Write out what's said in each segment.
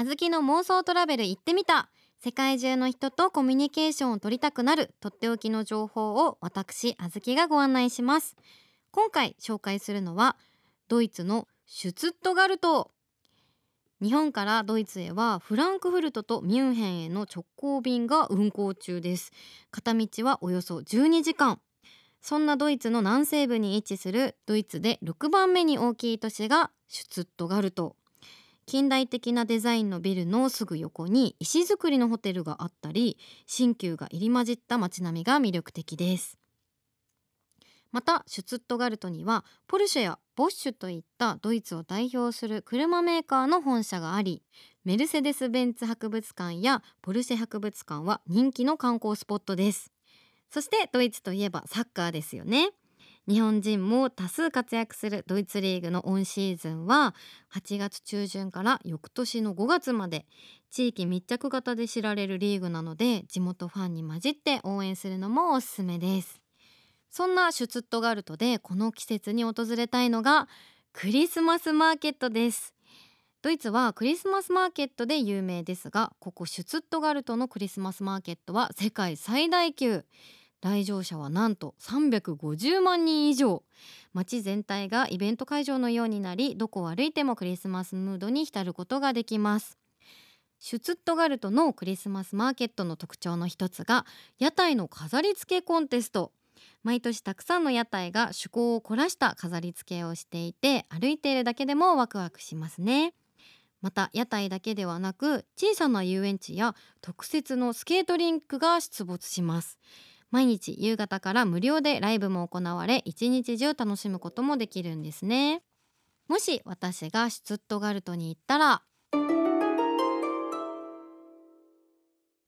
あずきの妄想トラベル行ってみた。世界中の人とコミュニケーションを取りたくなる。とっておきの情報を私あずきがご案内します。今回紹介するのはドイツのシュツットガルト。日本からドイツへはフランクフルトとミュンヘンへの直行便が運行中です。片道はおよそ12時間。そんなドイツの南西部に位置するドイツで6番目に大きい都市がシュツットガルト。近代的なデザインのビルのすぐ横に石造りのホテルがあったり新旧が入り混じった街並みが魅力的です。またシュツットガルトにはポルシェやボッシュといったドイツを代表する車メーカーの本社がありメルセデス・ベンツ博物館やポルシェ博物館は人気の観光スポットです。そしてドイツといえばサッカーですよね。日本人も多数活躍するドイツリーグのオンシーズンは8月中旬から翌年の5月まで地域密着型で知られるリーグなので地元ファンに混じって応援するのもおすすめです。そんなシュツットガルトでこの季節に訪れたいのがクリスマスマーケットです。ドイツはクリスマスマーケットで有名ですがここシュツットガルトのクリスマスマーケットは世界最大級。来場者はなんと350万人以上街全体がイベント会場のようになりどこを歩いてもクリスマスムードに浸ることができます。シュツットガルトのクリスマスマーケットの特徴の一つが屋台の飾り付けコンテスト。毎年たくさんの屋台が趣向を凝らした飾り付けをしていて歩いているだけでもワクワクしますね。また屋台だけではなく小さな遊園地や特設のスケートリンクが出没します。毎日夕方から無料でライブも行われ一日中楽しむこともできるんですね。もし私がシュツットガルトに行ったら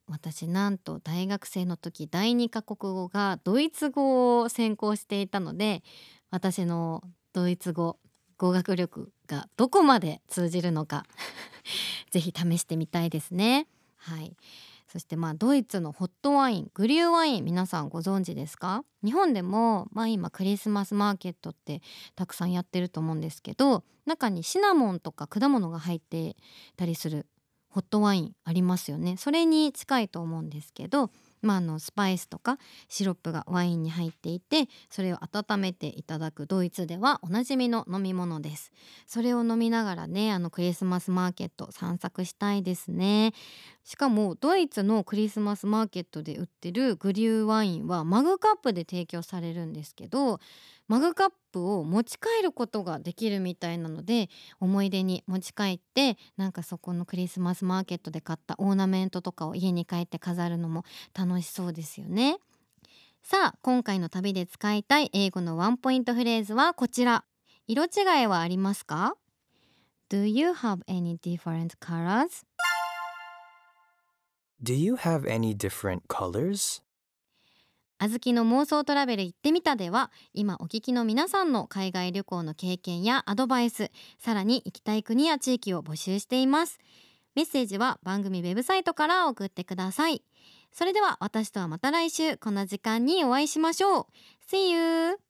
私なんと大学生の時第二カ国語がドイツ語を専攻していたので私のドイツ語語学力がどこまで通じるのか ぜひ試してみたいですね。はい。そしてまあドイツのホットワイングリューワイン皆さんご存知ですか？日本でもまあ今クリスマスマーケットってたくさんやってると思うんですけど中にシナモンとか果物が入ってたりするホットワインありますよね。それに近いと思うんですけどまあ、あのスパイスとかシロップがワインに入っていてそれを温めていただくドイツではおなじみの飲み物です。それを飲みながらねあのクリスマスマーケット散策したいですね。しかもドイツのクリスマスマーケットで売ってるグリューワインはマグカップで提供されるんですけどマグカップを持ち帰ることができるみたいなので思い出に持ち帰ってなんかそこのクリスマスマーケットで買ったオーナメントとかを家に帰って飾るのも楽しそうですよねさあ今回の旅で使いたい英語のワンポイントフレーズはこちら色違いはありますか？Do you have any different colors? Do you have any different colors? あずきの妄想トラベル行ってみたでは今お聞きの皆さんの海外旅行の経験やアドバイスさらに行きたい国や地域を募集しています。メッセージは番組ウェブサイトから送ってください。それでは私とはまた来週この時間にお会いしましょう。See you!